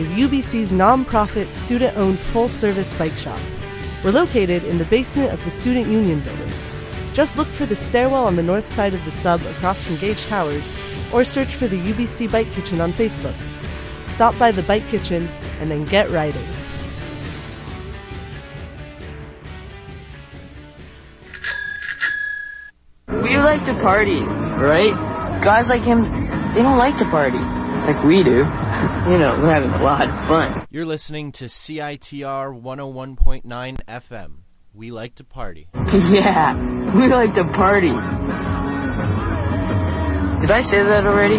is UBC's nonprofit student owned full service bike shop. We're located in the basement of the Student Union building. Just look for the stairwell on the north side of the sub across from Gage Towers or search for the UBC Bike Kitchen on Facebook. Stop by the Bike Kitchen and then get riding. We like to party, right? Guys like him, they don't like to party like we do you know, we're having a lot of fun. You're listening to CITR 101.9 FM. We like to party. Yeah, we like to party. Did I say that already?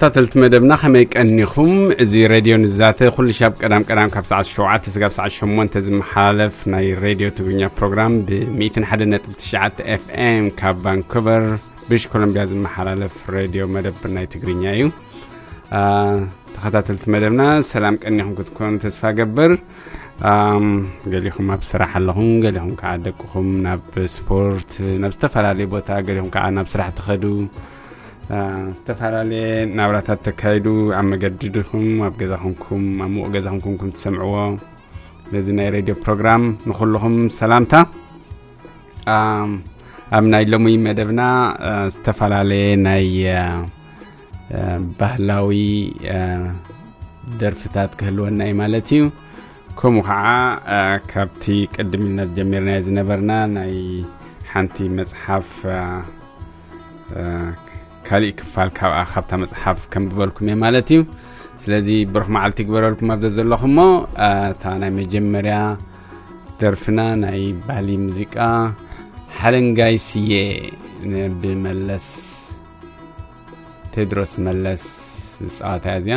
ተኸታተልቲ መደብና ከመይ ቀኒኹም እዚ ሬድዮ ንዛተ ኩሉ ሻብ ቀዳም ቀዳም ካብ ሰዓት 7 ስጋብ ሰዓት 8 ዝመሓለፍ ናይ ሬድዮ ትግርኛ ፕሮግራም ብ101.9 ኤፍኤም ካብ ቫንኩቨር ብሽ ኮሎምቢያ ዝመሓላለፍ ሬድዮ መደብ ናይ ትግርኛ እዩ ተኸታተልቲ መደብና ሰላም ቀኒኹም ክትኮኑ ተስፋ ገብር ገሊኹም ኣብ ስራሕ ኣለኹም ገሊኹም ከዓ ደቅኹም ናብ ስፖርት ናብ ዝተፈላለዩ ቦታ ገሊኹም ከዓ ናብ ስራሕ ትኸዱ ዝተፈላለየ ናብራታት ተካይዱ ኣብ መገዲድኹም ኣብ ገዛምኩም ኣብ ም ገዛኹምኩምኩም ትሰምዕዎ ነእዚ ናይ ሬድዮ ፕሮግራም ንኩልኩም ሰላምታ ኣብ ናይ ሎሙይ መደብና ዝተፈላለየ ናይ ባህላዊ ደርፍታት ክህልወና እዩ ማለት እዩ ከምኡ ከዓ ካብቲ ቅድም ኢልነት ጀሚርናዮ ዝነበርና ናይ ሓንቲ መፅሓፍ ካሊእ ክፋል ካብኣ ካብታ መፅሓፍ ከም ግበልኩም እ ማለት እዩ ስለዚ ብርክ መዓልቲ ግበረልኩም ኣብዘ ዘለኹ ሞ ታ ናይ መጀመርያ ደርፊና ናይ ባህሊ ሙዚቃ ሓለንጋይስየ ብመለስ ቴድሮስ መለስ ዝፃወታያ እዚያ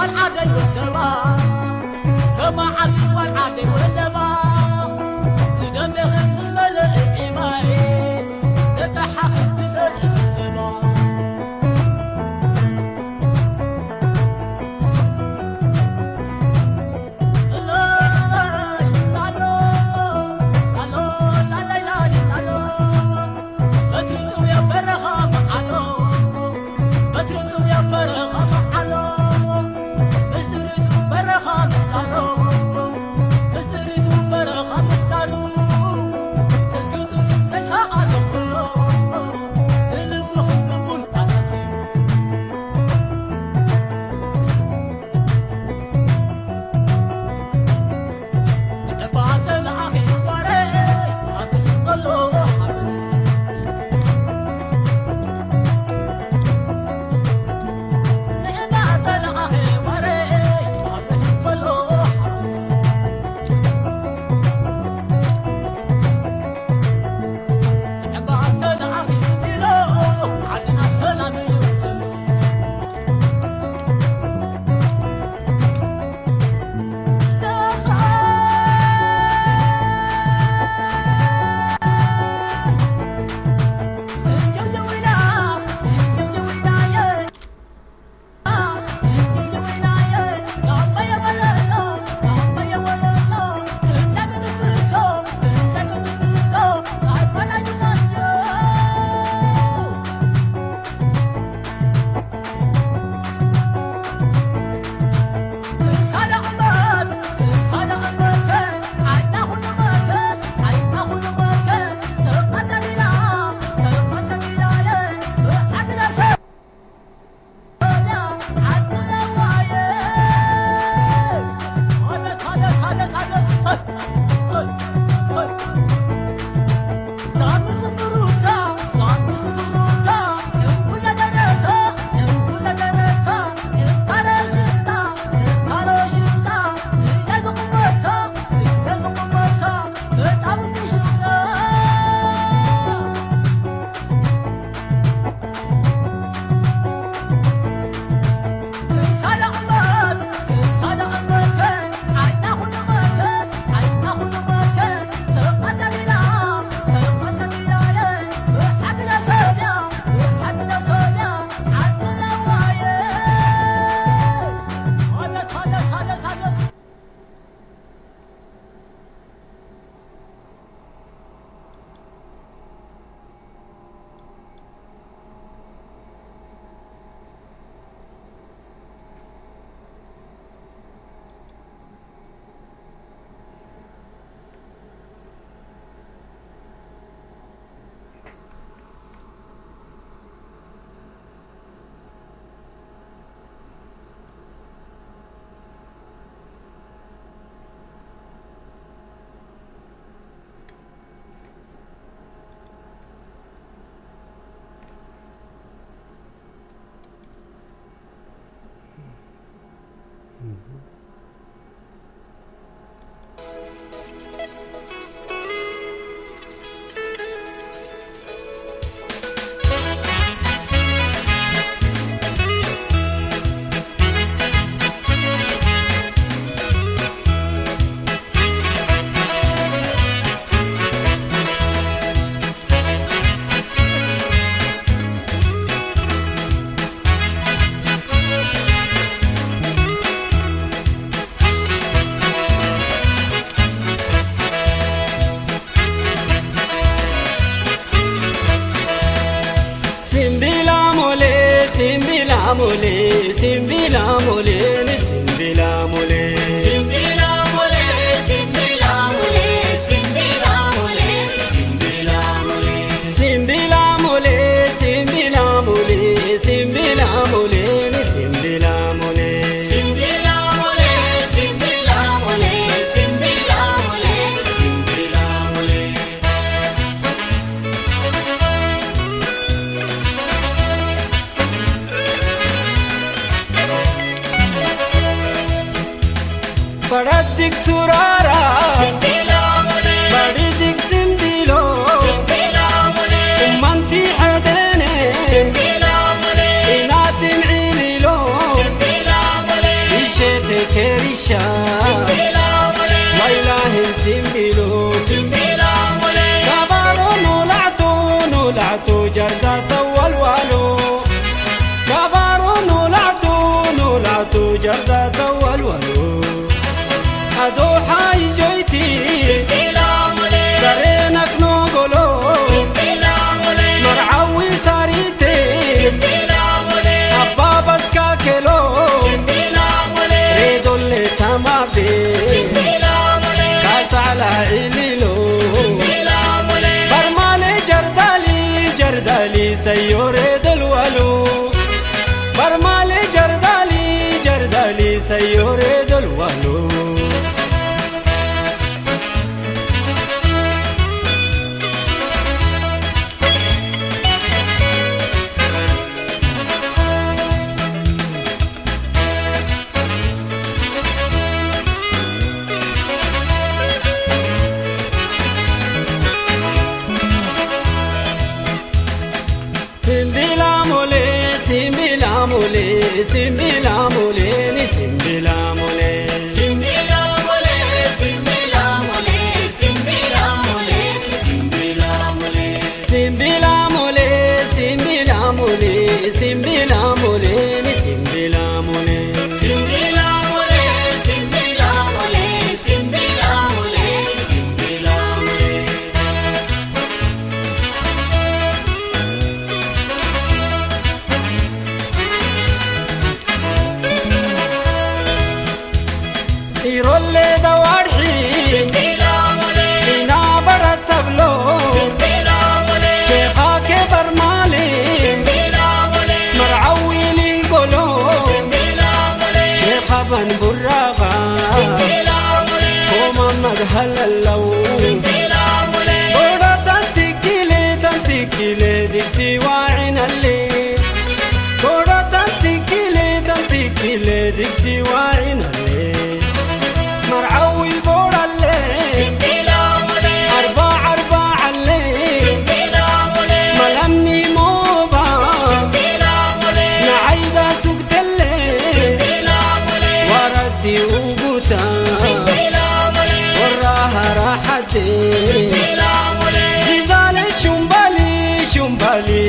والعادي والدماء كما عرش والعادي والدماء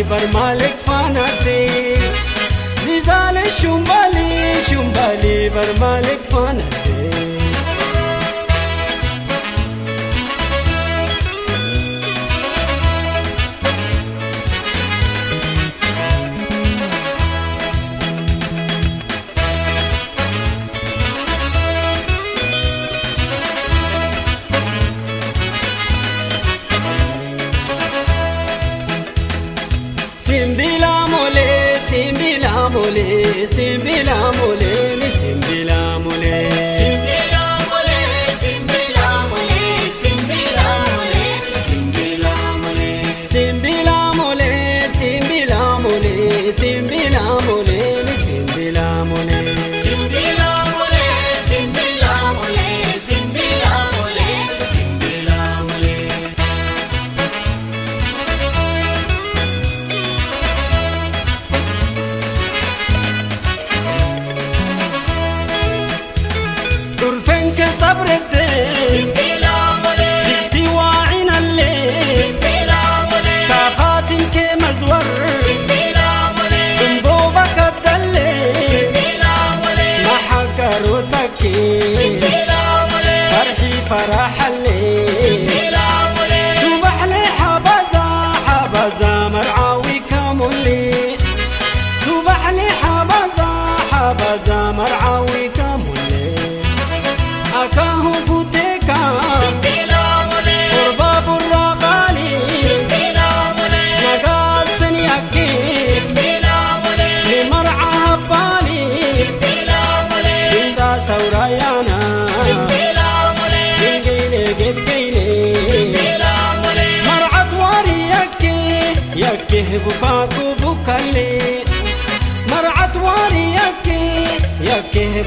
bar maalik faanaatee zizaalee shumbalee shumbalee bar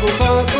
for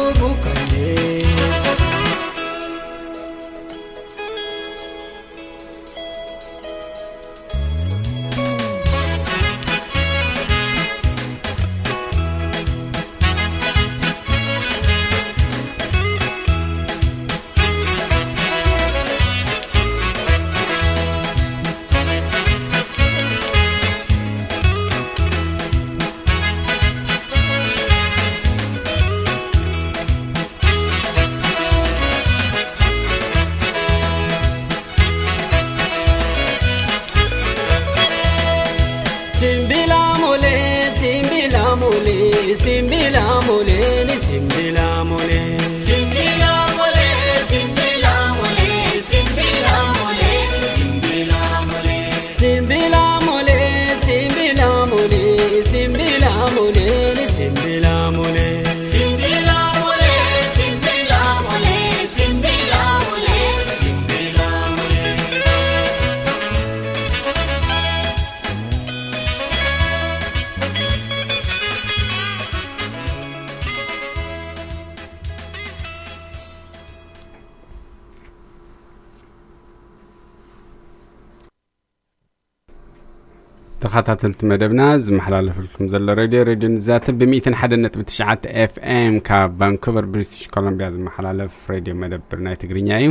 ተኸተልቲ መደብና ዝመሓላለፈልኩም ዘሎ ሬድዮ ሬድዮ ንዛተብ ብ101 ነጥቢ9 ኤፍኤም ካብ ቫንኮቨር ብሪቲሽ ኮሎምቢያ ዝመሓላለፍ ሬድዮ መደብር ናይ ትግርኛ እዩ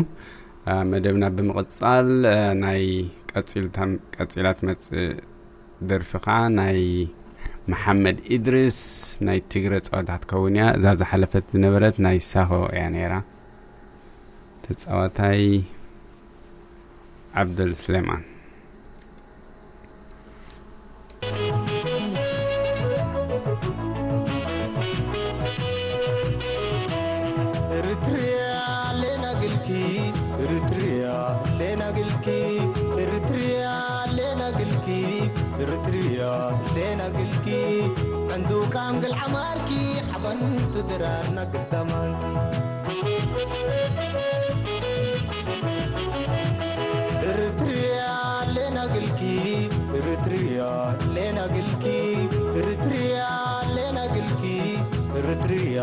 መደብና ብምቕጻል ናይ ቀፂላ ትመፅእ ደርፊ ከዓ ናይ መሓመድ ኢድሪስ ናይ ትግረ ፀወታት ከውን እያ እዛ ዝሓለፈት ዝነበረት ናይ ሳሆ እያ ነይራ ተፃዋታይ ዓብደል ስሌማን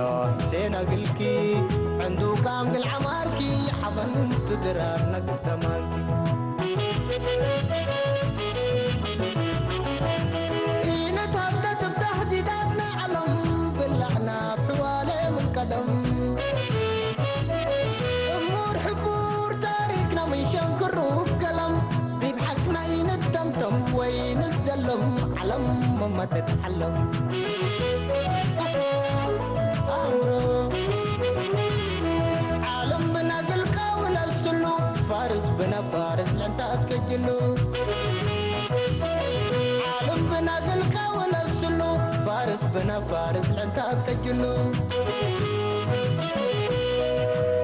يا لينا قلكي عنده كام قل عماركي حضن تدرار نقدمان إينا تهدت بتهديداتنا علم بحوالي من قدم أمور وين علم ما تتعلم ነባርስ ለንታት ክጅሉ ዓለም ብናግልካ ወለስሉ ፋርስ فارس ለንታት ክጅሉ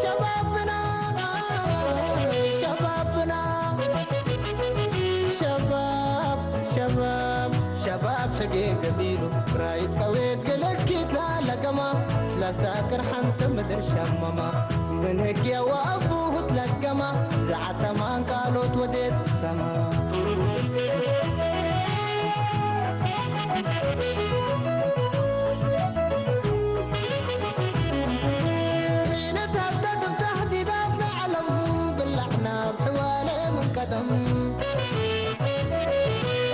شبابنا شبابنا شباب شباب شباب حقيقة بيلو رايد قويت قلكي تلا لقما لا ساكر حمت مدر شمما منك يا واب على الجما زعت ما قالوا وديت السما حين بتهديدات نعلم ضلعنا بحوالي من قدم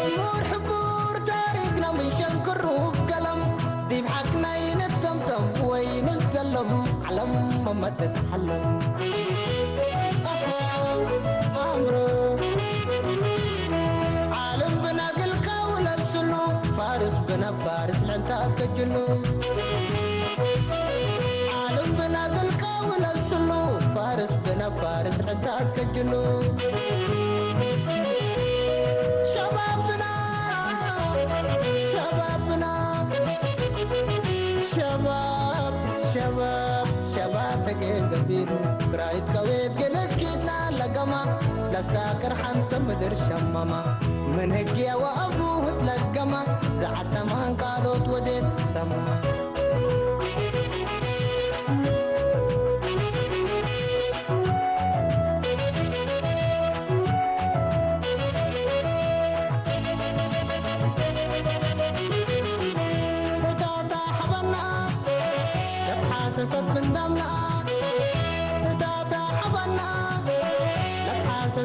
امور حبور تاريخنا من شنك الروح قلم دي بحقنا ينتمتم وينتكلم علم ما تتحلم አምሮ ዓለም ብናግል ፋርስ ብናፋርስ ሕንታ ከጅሉ ዓለም ፋርስ ብናፋርስ ሕንታ لساكر حنت مدر شمما من هجيا وأبوه تلقما زعت ما قالوا وديت السما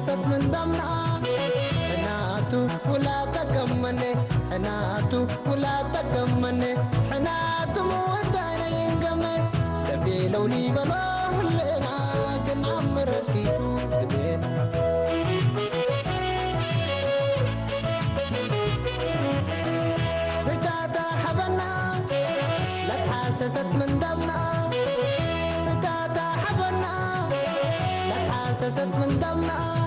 ولبست من ضمنها حناته ولا تكمني حناته ولا تكمني حناته مو ودانا ينقمر تبي لو لي بلا ولينا كن عمرك يدوب بينا حسست من دمنا بتاتا حبنا لا حسست من دمنا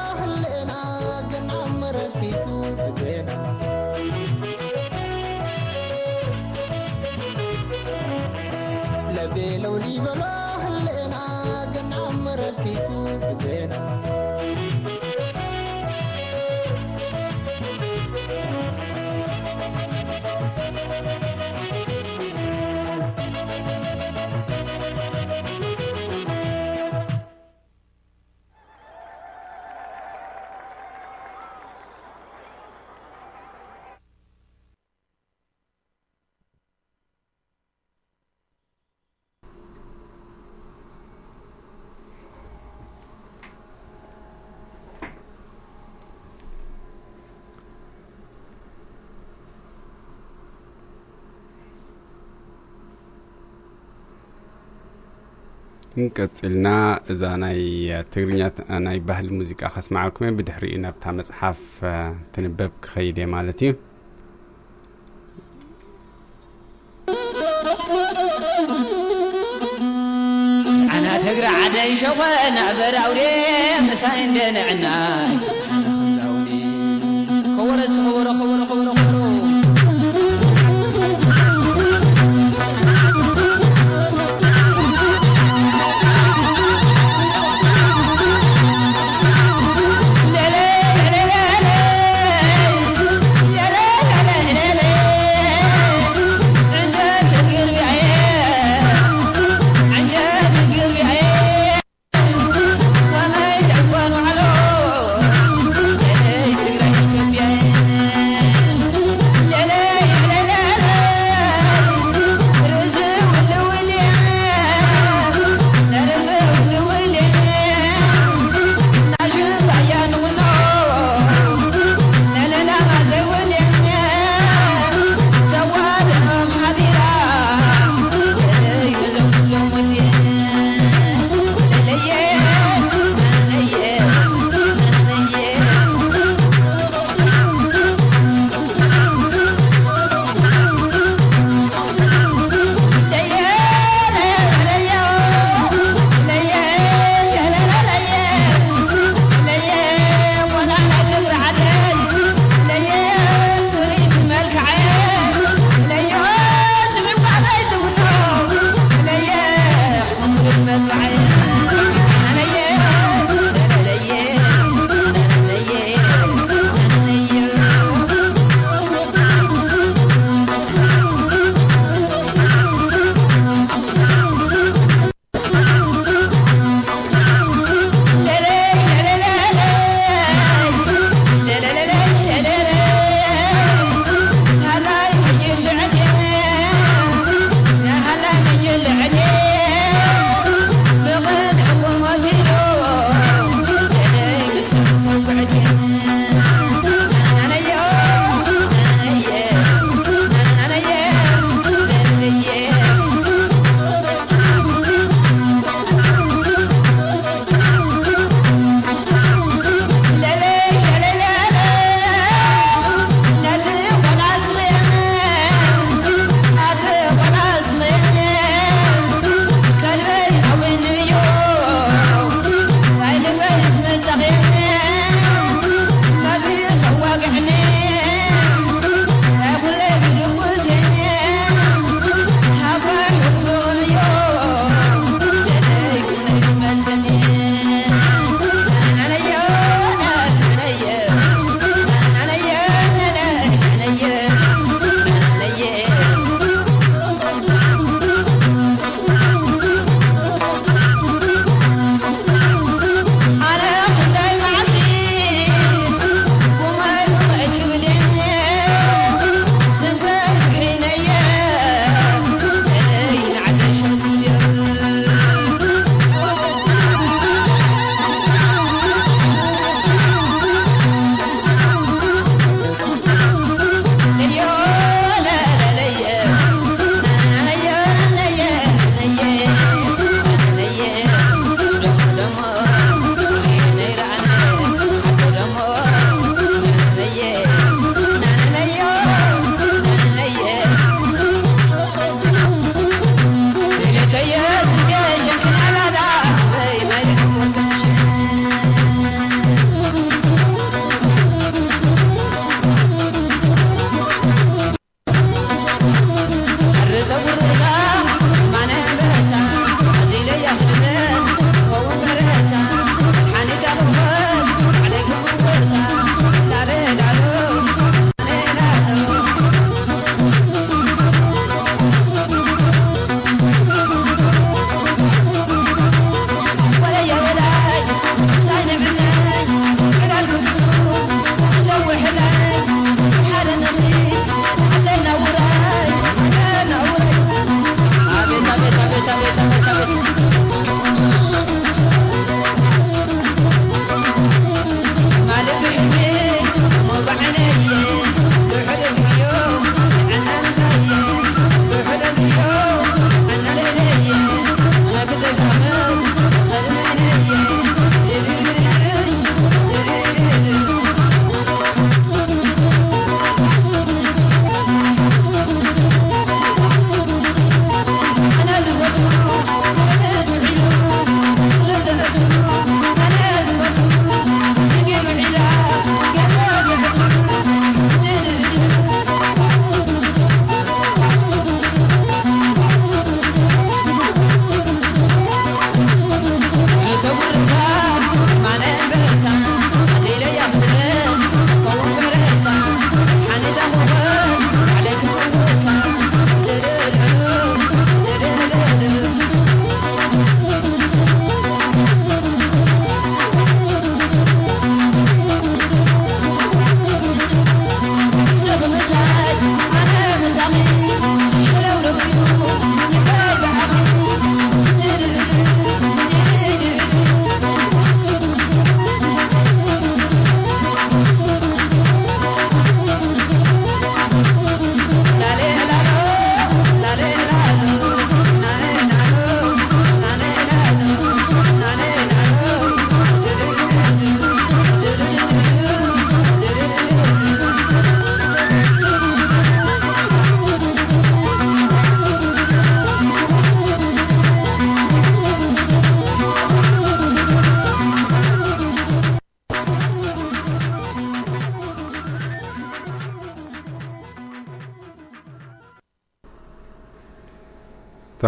ክንቀጽልና እዛ ናይ ትግርኛ ናይ ባህሊ ሙዚቃ ከስማዓኩም እየ ብድሕሪኡ ናብታ መፅሓፍ ትንበብ ክኸይድ እየ ማለት እዩ ኣና ትግሪ ዓደይ ሸኾ ናዕበር ኣውዴ ምሳይ እንደንዕናይ ከወረ ዝኸወረ ኸወረ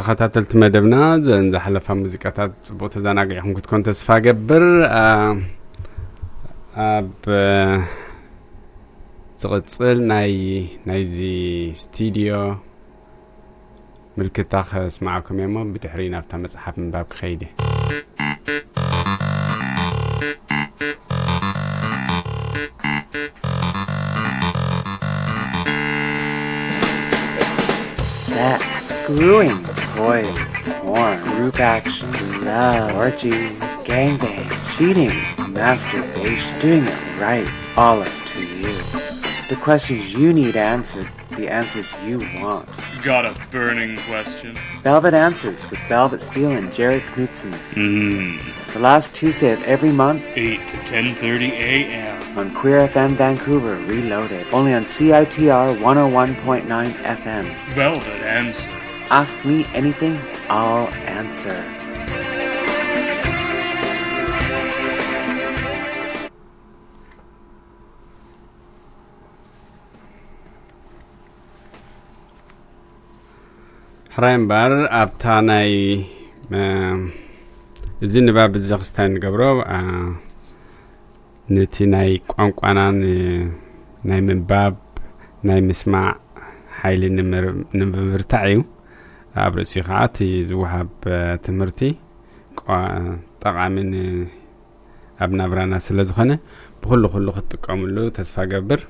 ተኸታተልቲ መደብና ዝሓለፋ ሙዚቃታት ብኡ ተዘናጊዕኹም ክትኮን ተስፋ ገብር ኣብ ዝቕፅል ናይ ናይዚ ስቱድዮ ምልክታ ከስማዓኩም እየ እሞ ብድሕሪ ናብታ መፅሓፍ ምንባብ ክኸይድ Sex screwing. boys, porn, group action, love, orgies, gangbang, cheating, masturbation, doing it right, all up to you. The questions you need answered, the answers you want. Got a burning question. Velvet Answers with Velvet Steel and Jared Knutson. Mmm. The last Tuesday of every month, 8 to 10.30 a.m. on Queer FM Vancouver Reloaded. Only on CITR 101.9 FM. Velvet Answers. Ask me anything, I'll answer. ሕራይን እምበር ኣብታ ናይ እዚ ንባብ እዚ ክስታይ ንገብሮ ነቲ ናይ ቋንቋና ናይ ምንባብ ናይ ምስማዕ ሓይሊ ንምብርታዕ እዩ ኣብ ርእሲኡ ከዓ እቲ ዝወሃብ ትምህርቲ ጠቓምን ኣብ ናብራና ስለ ዝኾነ ብኩሉ ኩሉ ክትጥቀምሉ ተስፋ ገብር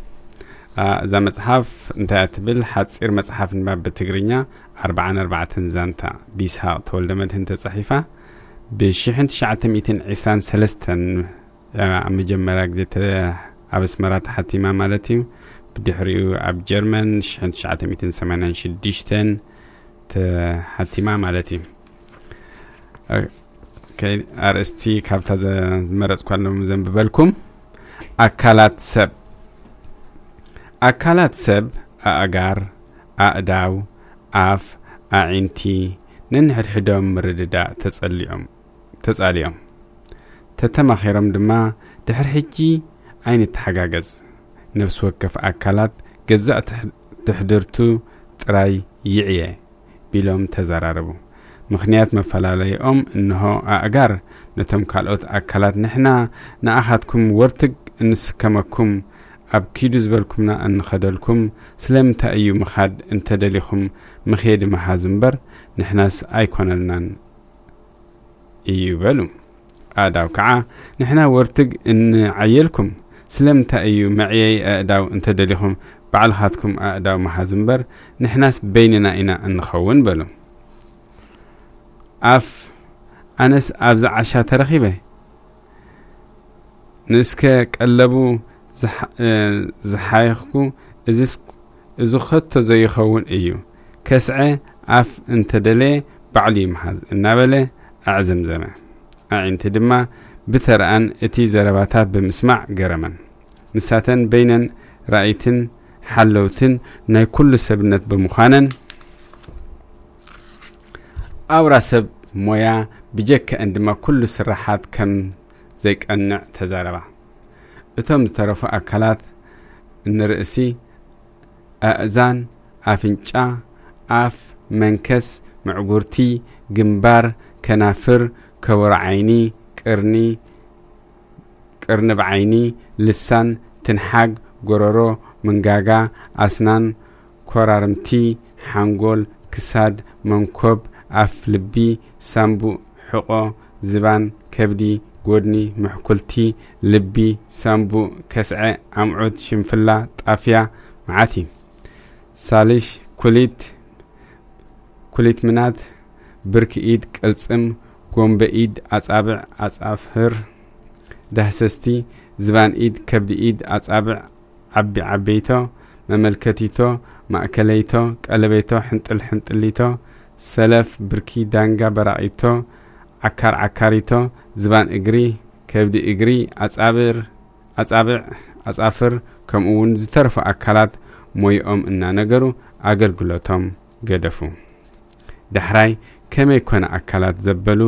እዛ መፅሓፍ እንታይ እትብል ሓፂር መፅሓፍ ንባብ ብትግርኛ 44 ዛንታ ቢስሃቅ ተወልደ መድህን ተፃሒፋ ብ1923 ኣብ መጀመርያ ግዜ ኣብ ኣስመራ ተሓቲማ ማለት እዩ ብድሕሪኡ ኣብ ጀርመን 1986 ሓቲማ ማለት እዩ ኣርእስቲ ካብታ ዝመረፅኳሎም ዘንብበልኩም ኣካላት ሰብ ኣካላት ሰብ ኣእጋር ኣእዳው ኣፍ ኣዒንቲ ንንሕድሕዶም ምርድዳእ ተጸሊኦም ተጻሊኦም ተተማኺሮም ድማ ድሕሪ ሕጂ ዓይነት ተሓጋገዝ ነፍሲ ወከፍ ኣካላት ገዛእ ትሕድርቱ ጥራይ ይዕየ ሎም ተዘራርቡ ምኽንያት መፈላለዩኦም እንሆ ኣእጋር ነቶም ካልኦት ኣካላት ንሕና ንኣኻትኩም ወርትግ እንስከመኩም ኣብ ኪዱ ዝበልኩምና እንኸደልኩም ስለምንታይ እዩ ምኻድ እንተደሊኹም ምክዲ መሃዙ እምበር ንሕናስ ኣይኮነልናን እዩበሉ ኣእዳው ከዓ ንሕና ወርትግ እንዓየልኩም ስለምንታይ እዩ መዕይ ኣእዳው እንተደሊኹም بعلخاتكم أعداء محازنبر نحناس بيننا إنا نخون بلو أف أنس أبز عشا ترخيبه نسك قلبو زح... زحايخكو إزيس إزو خطو زي خون إيو كسعة أف انتدلي بعلي محاز النابلة أعزم زمان أعين تدما بثرأن إتي زرباتات بمسمع قرمان نساتن بينن رأيتن ሓለውትን ናይ ኩሉ ሰብነት ብምዃነን ኣውራ ሰብ ሞያ ብጀካአን ድማ ኩሉ ስራሓት ከም ዘይቀንዕ ተዛረባ እቶም ዝተረፉ ኣካላት ንርእሲ ኣእዛን ኣፍንጫ ኣፍ መንከስ ምዕጉርቲ ግንባር ከናፍር ከበሮ ዓይኒ ቅርኒ ቅርንብ ዓይኒ ልሳን ትንሓግ ጎረሮ መንጋጋ፣ አስናን፣ ኮራርምቲ፣ ሓንጎል፣ ክሳድ፣ መንኮብ፣ ኣፍ ልቢ፣ ሳምቡእ፣ ሕቆ፣ ዝባን፣ ከብዲ፣ ጎድኒ ምሕኩልቲ፣ ልቢ፣ ሳምቡእ፣ ከስዐ፣ ኣምዑት፣ ሽንፍላ፣ ጣፍያ መዓት ሳልሽ ኩሊት ኩሊት ምናት ብርኪ ኢድ ቅልጽም ጎንበ ኢድ ኣጻብዕ ኣጻፍህር ዳህሰስቲ ዝባን ኢድ ከብዲ ኢድ ኣጻብዕ ዓቢ ዓበይቶ መመልከቲቶ ማእከለይቶ ቀለበይቶ ሕንጥል ሕንጥሊቶ ሰለፍ ብርኪ ዳንጋ በራቂቶ ዓካር ዓካሪቶ ዝባን እግሪ ከብዲ እግሪ ኣጻብዕ ኣጻፍር ከምኡ እውን ዝተረፉ ኣካላት ሞይኦም እናነገሩ ኣገልግሎቶም ገደፉ ዳሕራይ ከመይ ኮነ ኣካላት ዘበሉ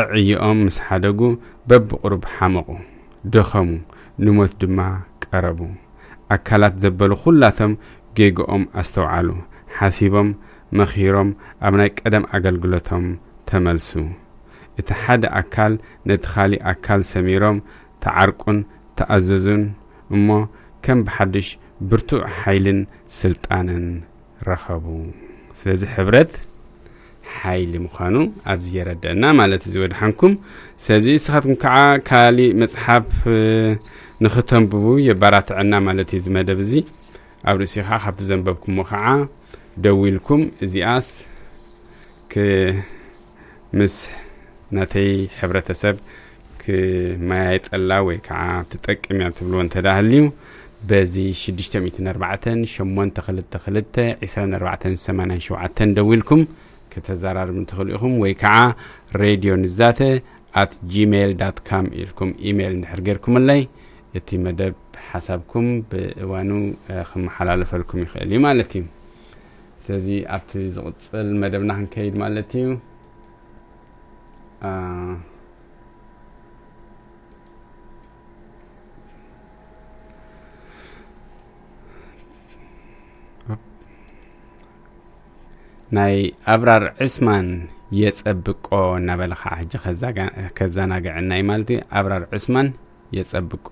ዕዕይኦም ምስ ሓደጉ በብቕሩብ ሓመቑ ደኸሙ ንሞት ድማ ቀረቡ ኣካላት ዘበሉ ኩላቶም ጌጎኦም ኣስተውዓሉ ሓሲቦም መኺሮም ኣብ ናይ ቀደም ኣገልግሎቶም ተመልሱ እቲ ሓደ ኣካል ነቲ ካሊእ ኣካል ሰሚሮም ተዓርቁን ተኣዘዙን እሞ ከም ብሓድሽ ብርቱዕ ሓይልን ስልጣንን ረኸቡ ስለዚ ሕብረት ሓይሊ ምዃኑ ኣብዚ የረድአና ማለት እዚ ወድሓንኩም ስለዚ ንስኻትኩም ከዓ ካሊእ መፅሓፍ ንኽተንብቡ የባራትዐና ማለት እዩ ዝመደብ እዚ ኣብ ርእሲኡ ከዓ ካብቲ ዘንበብኩሞ ከዓ ደዊ ኢልኩም እዚኣስ ምስ ናተይ ሕብረተሰብ ክመያየጠላ ወይ ከዓ ትጠቅም እያ ትብልዎ እንተዳህልዩ በዚ 604 822 2487 ደዊ ኢልኩም ክተዘራርብ እንትኽእሉ ኢኹም ወይ ከዓ ሬድዮ ንዛተ ኣት ጂሜል ዳት ካም ኢልኩም ኢሜይል እንድሕር ጌርኩምለይ እቲ መደብ ሓሳብኩም ብእዋኑ ክመሓላለፈልኩም ይኽእል እዩ ማለት እዩ ስለዚ ኣብቲ ዝቕፅል መደብና ክንከይድ ማለት እዩ ናይ ኣብራር ዑስማን የጸብቆ እናበለ ከዓ ሕጂ ከዘናግዐና ይ ማለት ኣብራር ዑስማን የጸብቆ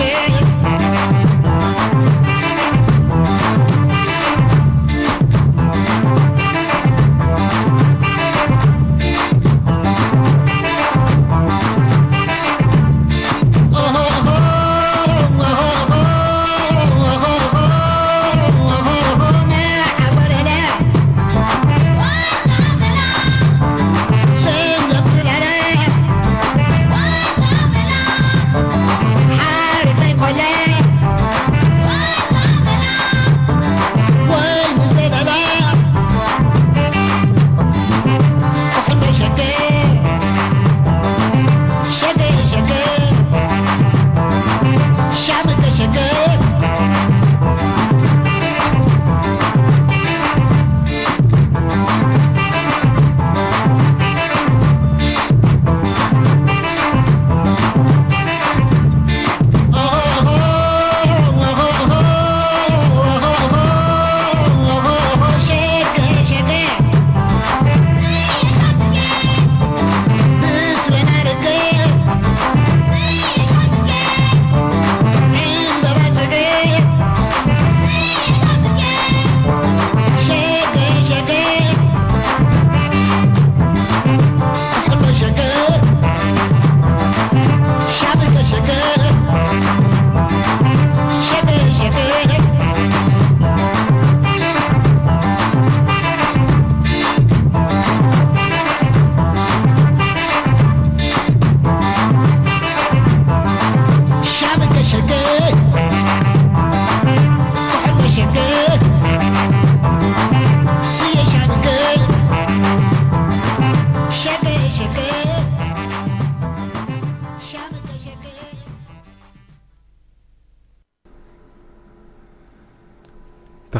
again.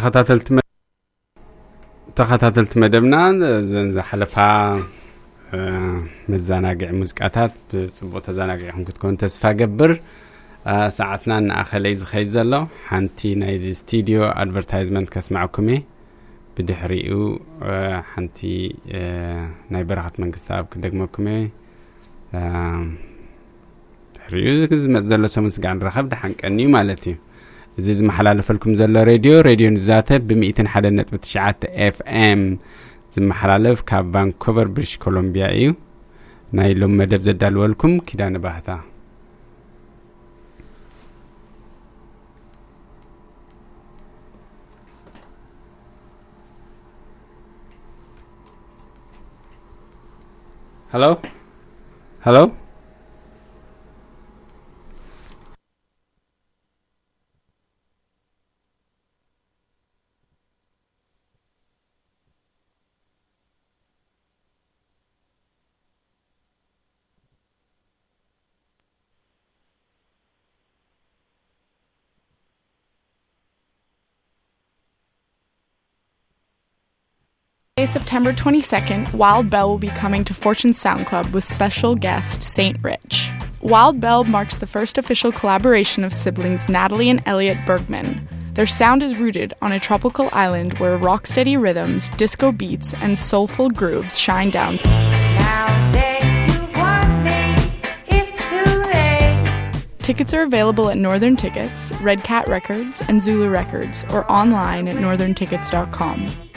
ተኸታተልቲ ተኸታተልቲ መደብና ዝሓለፋ መዘናግዒ ሙዚቃታት ብፅቡቅ ተዘናጊዕኹም ክትኮኑ ተስፋ ገብር ሰዓትና ንኣኸለይ ዝኸይድ ዘሎ ሓንቲ ናይዚ ስቱድዮ ኣድቨርታይዝመንት ከስማዐኩም እየ ብድሕሪኡ ሓንቲ ናይ በረኻት መንግስቲ ኣብ ክደግመኩም እየ ድሕሪኡ ዝመፅእ ዘሎ ሰሙን ስጋዕ ንረኸብ ድሓንቀኒ እዩ ማለት እዩ እዚ ዝመሓላለፈልኩም ዘሎ ሬድዮ ሬድዮ ንዛተ ብ101 ነጥ9 ኤፍኤም ዝመሓላለፍ ካብ ቫንኮቨር ብሪሽ ኮሎምቢያ እዩ ናይ ሎም መደብ ዘዳልወልኩም ኪዳነ ባህታ hello hello September 22nd, Wild Bell will be coming to Fortune Sound Club with special guest Saint Rich. Wild Bell marks the first official collaboration of siblings Natalie and Elliot Bergman. Their sound is rooted on a tropical island where rocksteady rhythms, disco beats, and soulful grooves shine down. Tickets are available at Northern Tickets, Red Cat Records, and Zulu Records, or online at northerntickets.com.